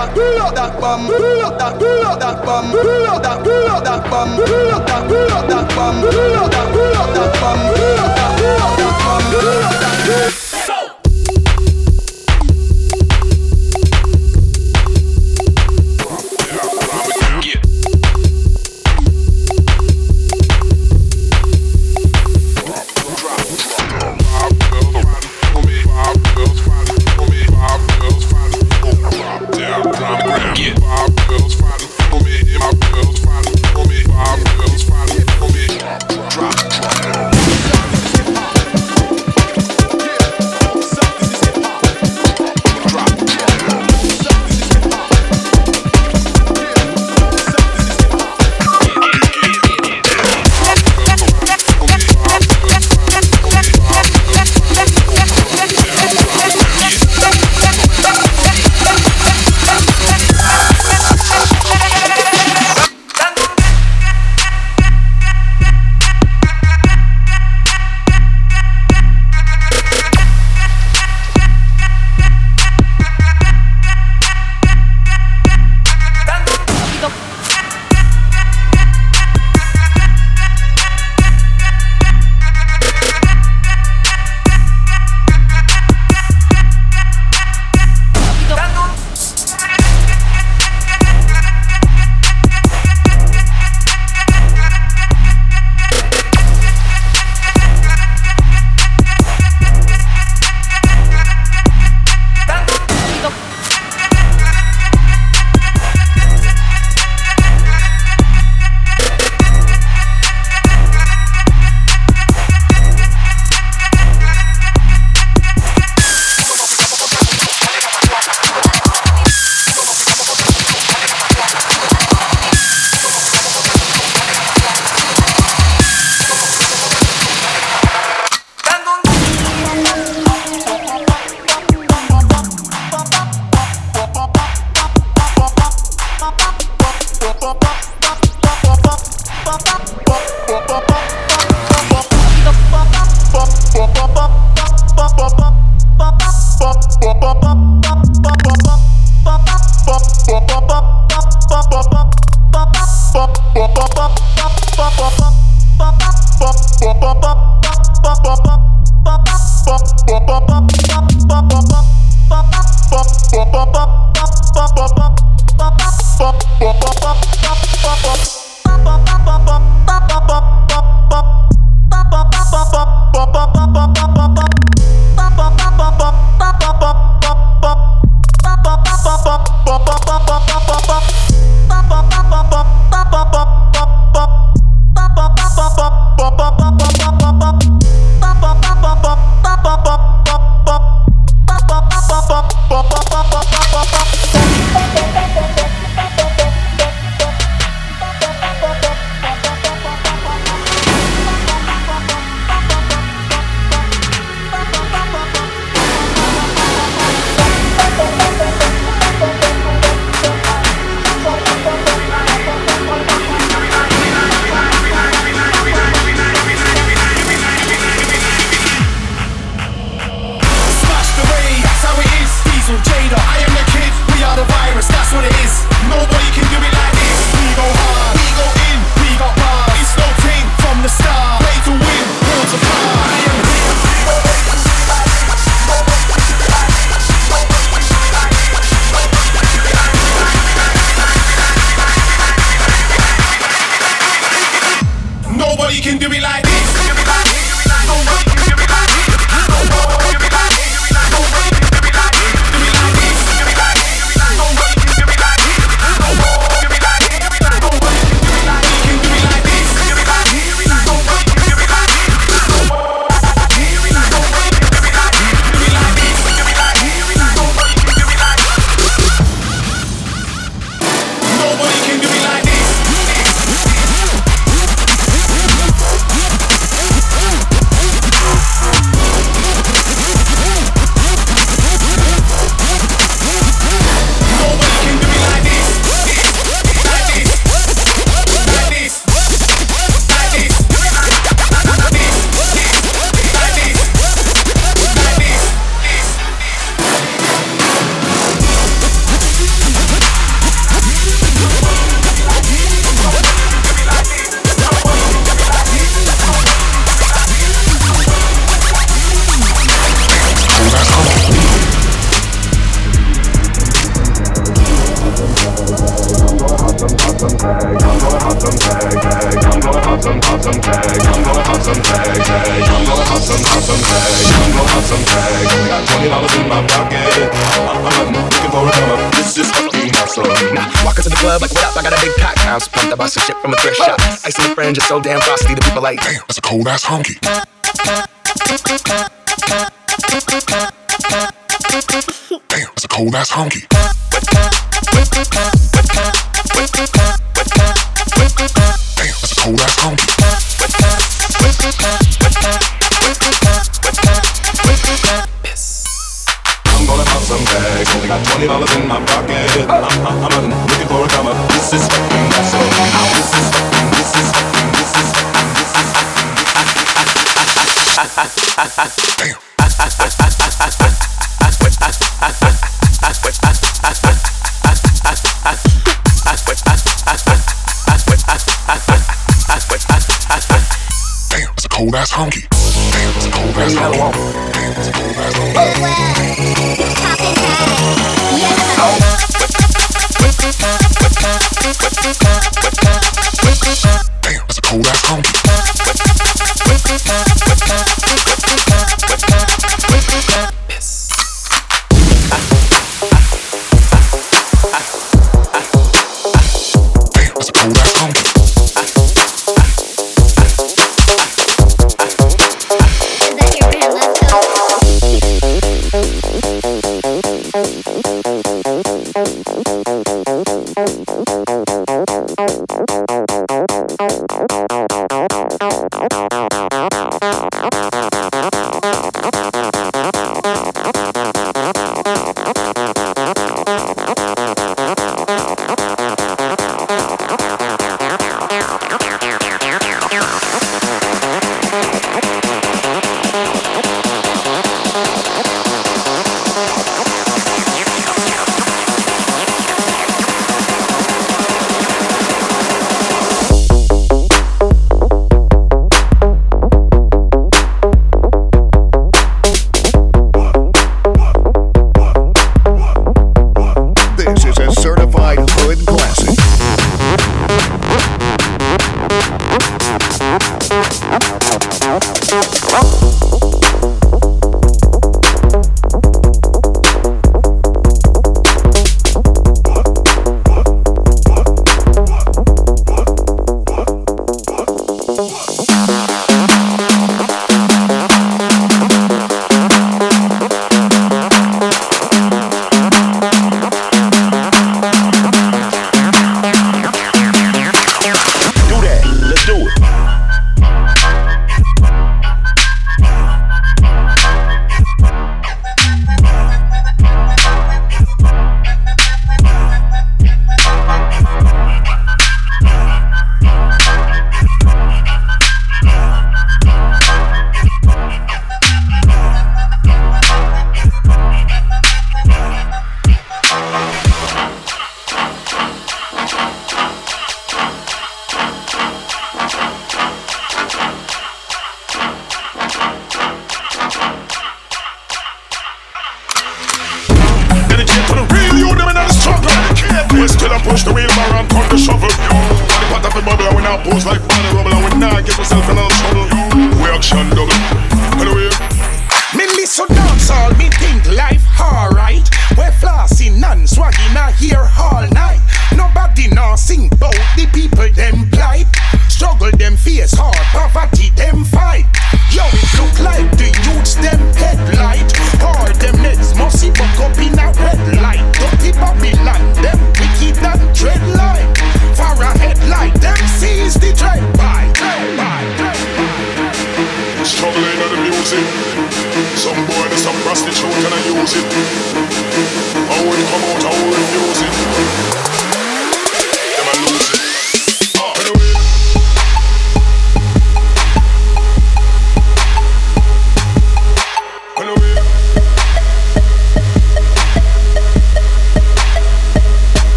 that, up that bum, up that, up that bum, up that, up that bum, up that, up that bum, up that, up that bum, up that, up that bum, up that. Dollars in my pocket. I'm looking for a come up. This is fucking awesome. Nah, walk into the club like, what up? I got a big pack. I'm pumped. I bought some shit from a thrift shop. Ice in the fringe is so damn frosty. The people like, damn, that's a cold ass honky. Damn, that's a cold ass honky. Damn, that's a cold ass honky. Only got twenty dollars in my pocket. I'm, I'm, I'm looking for a come up. This is fucking awesome. This is fucking. This is fucking. This is fucking. This is. Damn. cold ass honky. Damn, it's a cold ass honky. Damn, it's a cold ass honky.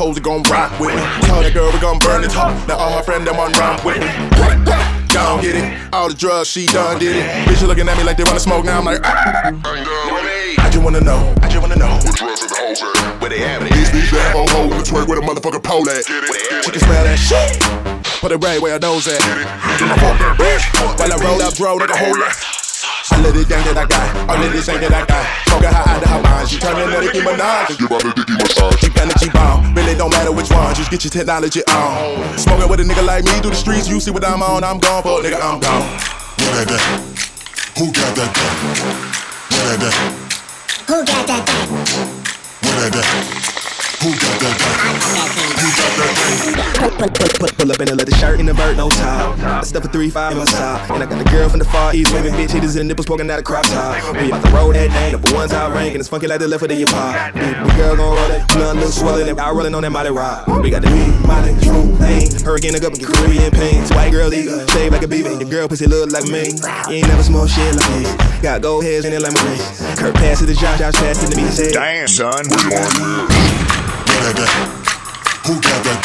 Hoes are gon' rock with me. Tell that girl we gon' burn it top. Now all her friends them on run with me. Don't get it. All the drugs she done did it. Bitch looking at me like they wanna smoke. Now I'm like, ah. I just wanna know. I just wanna know. What drugs in the hoes at? Where they at it? Bitch, bitch, that hoe hoe with a twerk with a motherfucker pole at. She can smell that shit. Put it right where her nose at. While I roll up, bro, nigga, hold up. All of this gang that I got, all of this ain't that I got. Smoking her out of her mind, she turning to Nicki Minaj. Give her the dicky massage. Cheap energy bomb, really don't matter which one, just get your technology on. Smoking with a nigga like me through the streets, you see what I'm on, I'm gone for, nigga, I'm gone. Who got that? Who got that? Who got that? Who got that thing? Who got that? Who got that? Who got that? Pull, up in a leather shirt and a bird, no top. I stuff a 3-5 in my sock. And I got the girl from the far east, women, bitch, hitters and nipples poking out a crop top. We about to roll that name, number one's out rank, and it's funky like the left of the hip hop. The girl gon' roll it, blood look swollen, and I rolling on that Molly Rock. We got the beat, Molly, true, pain. Hurricane up and get Caribbean pains. White girl eager, shave like a beaver. Your girl pussy look like me. You ain't never smoked shit like this. Got gold hairs in it like my wrist. Kurt pass it to Josh, Josh pass to me and Damn, son. Who got that? Who got that?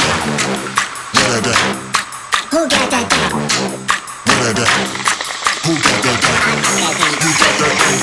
Who got that?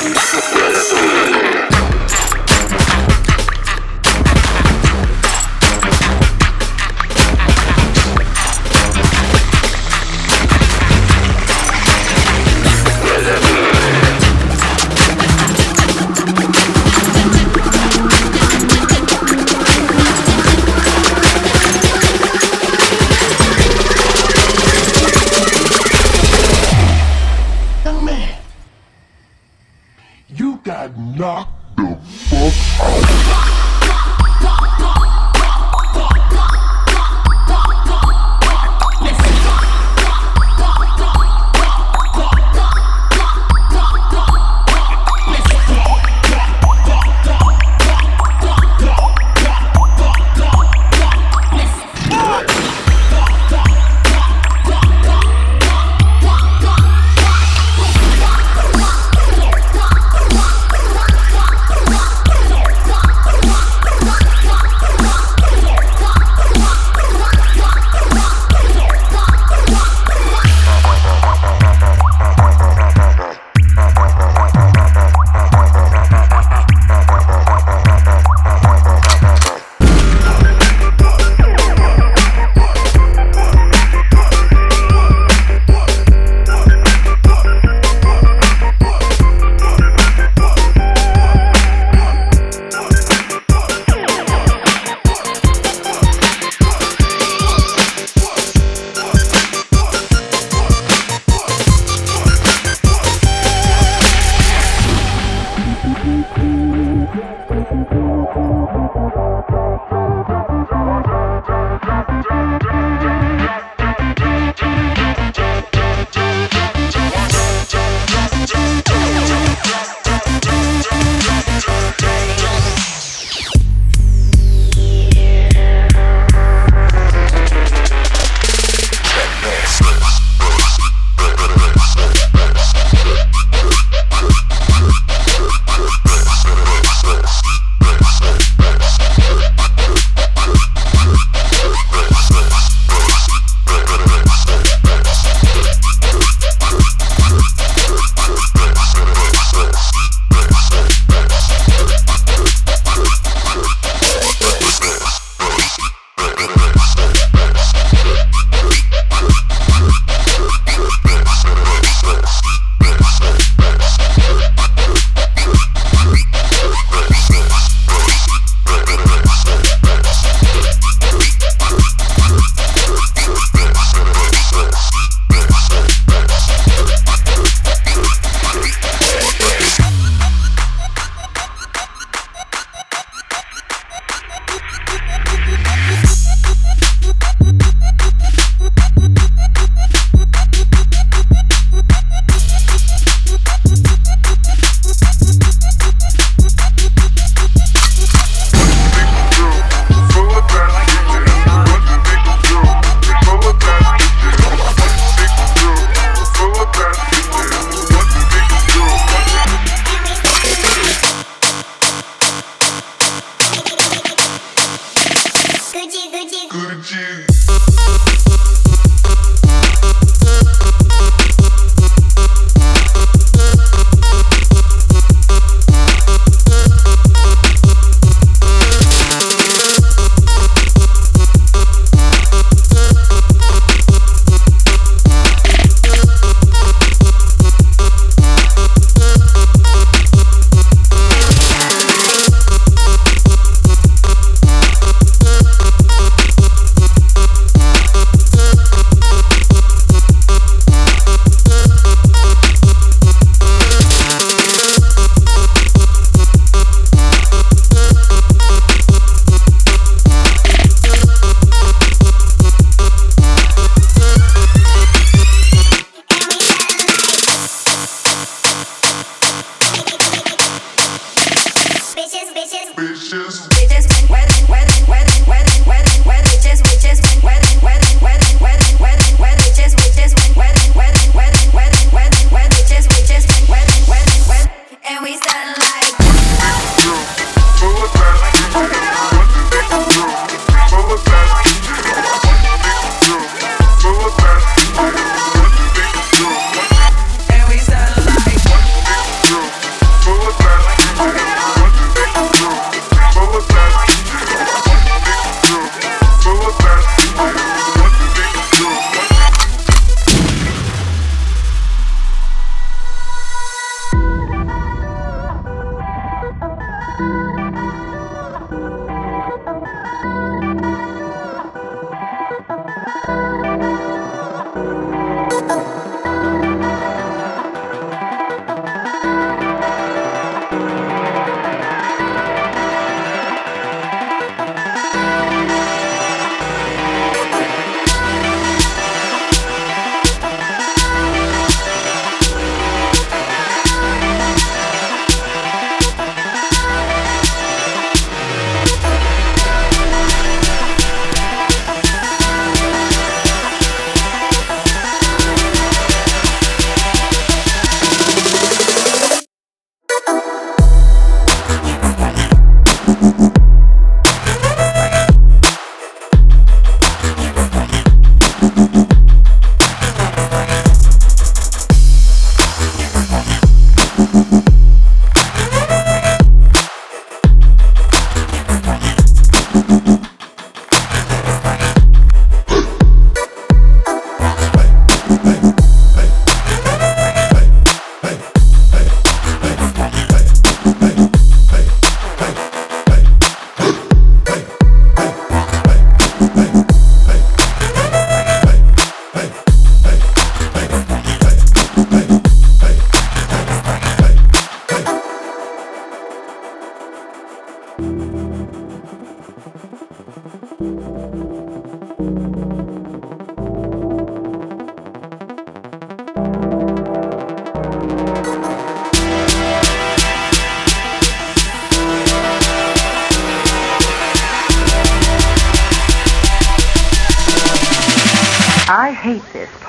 I hate this.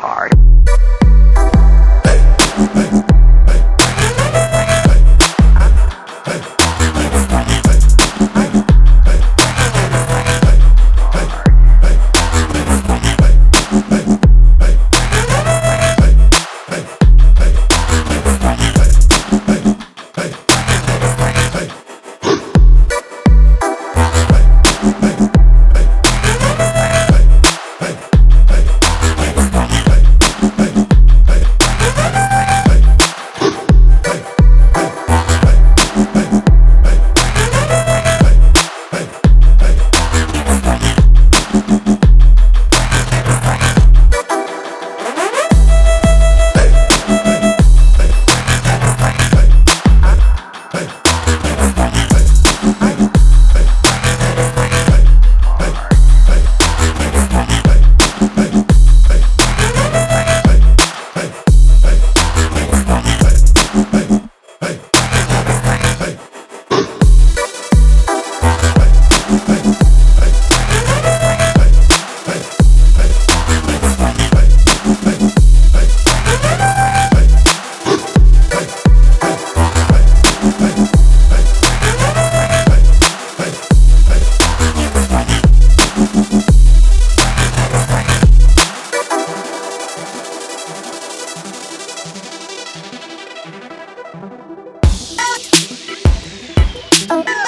Oh.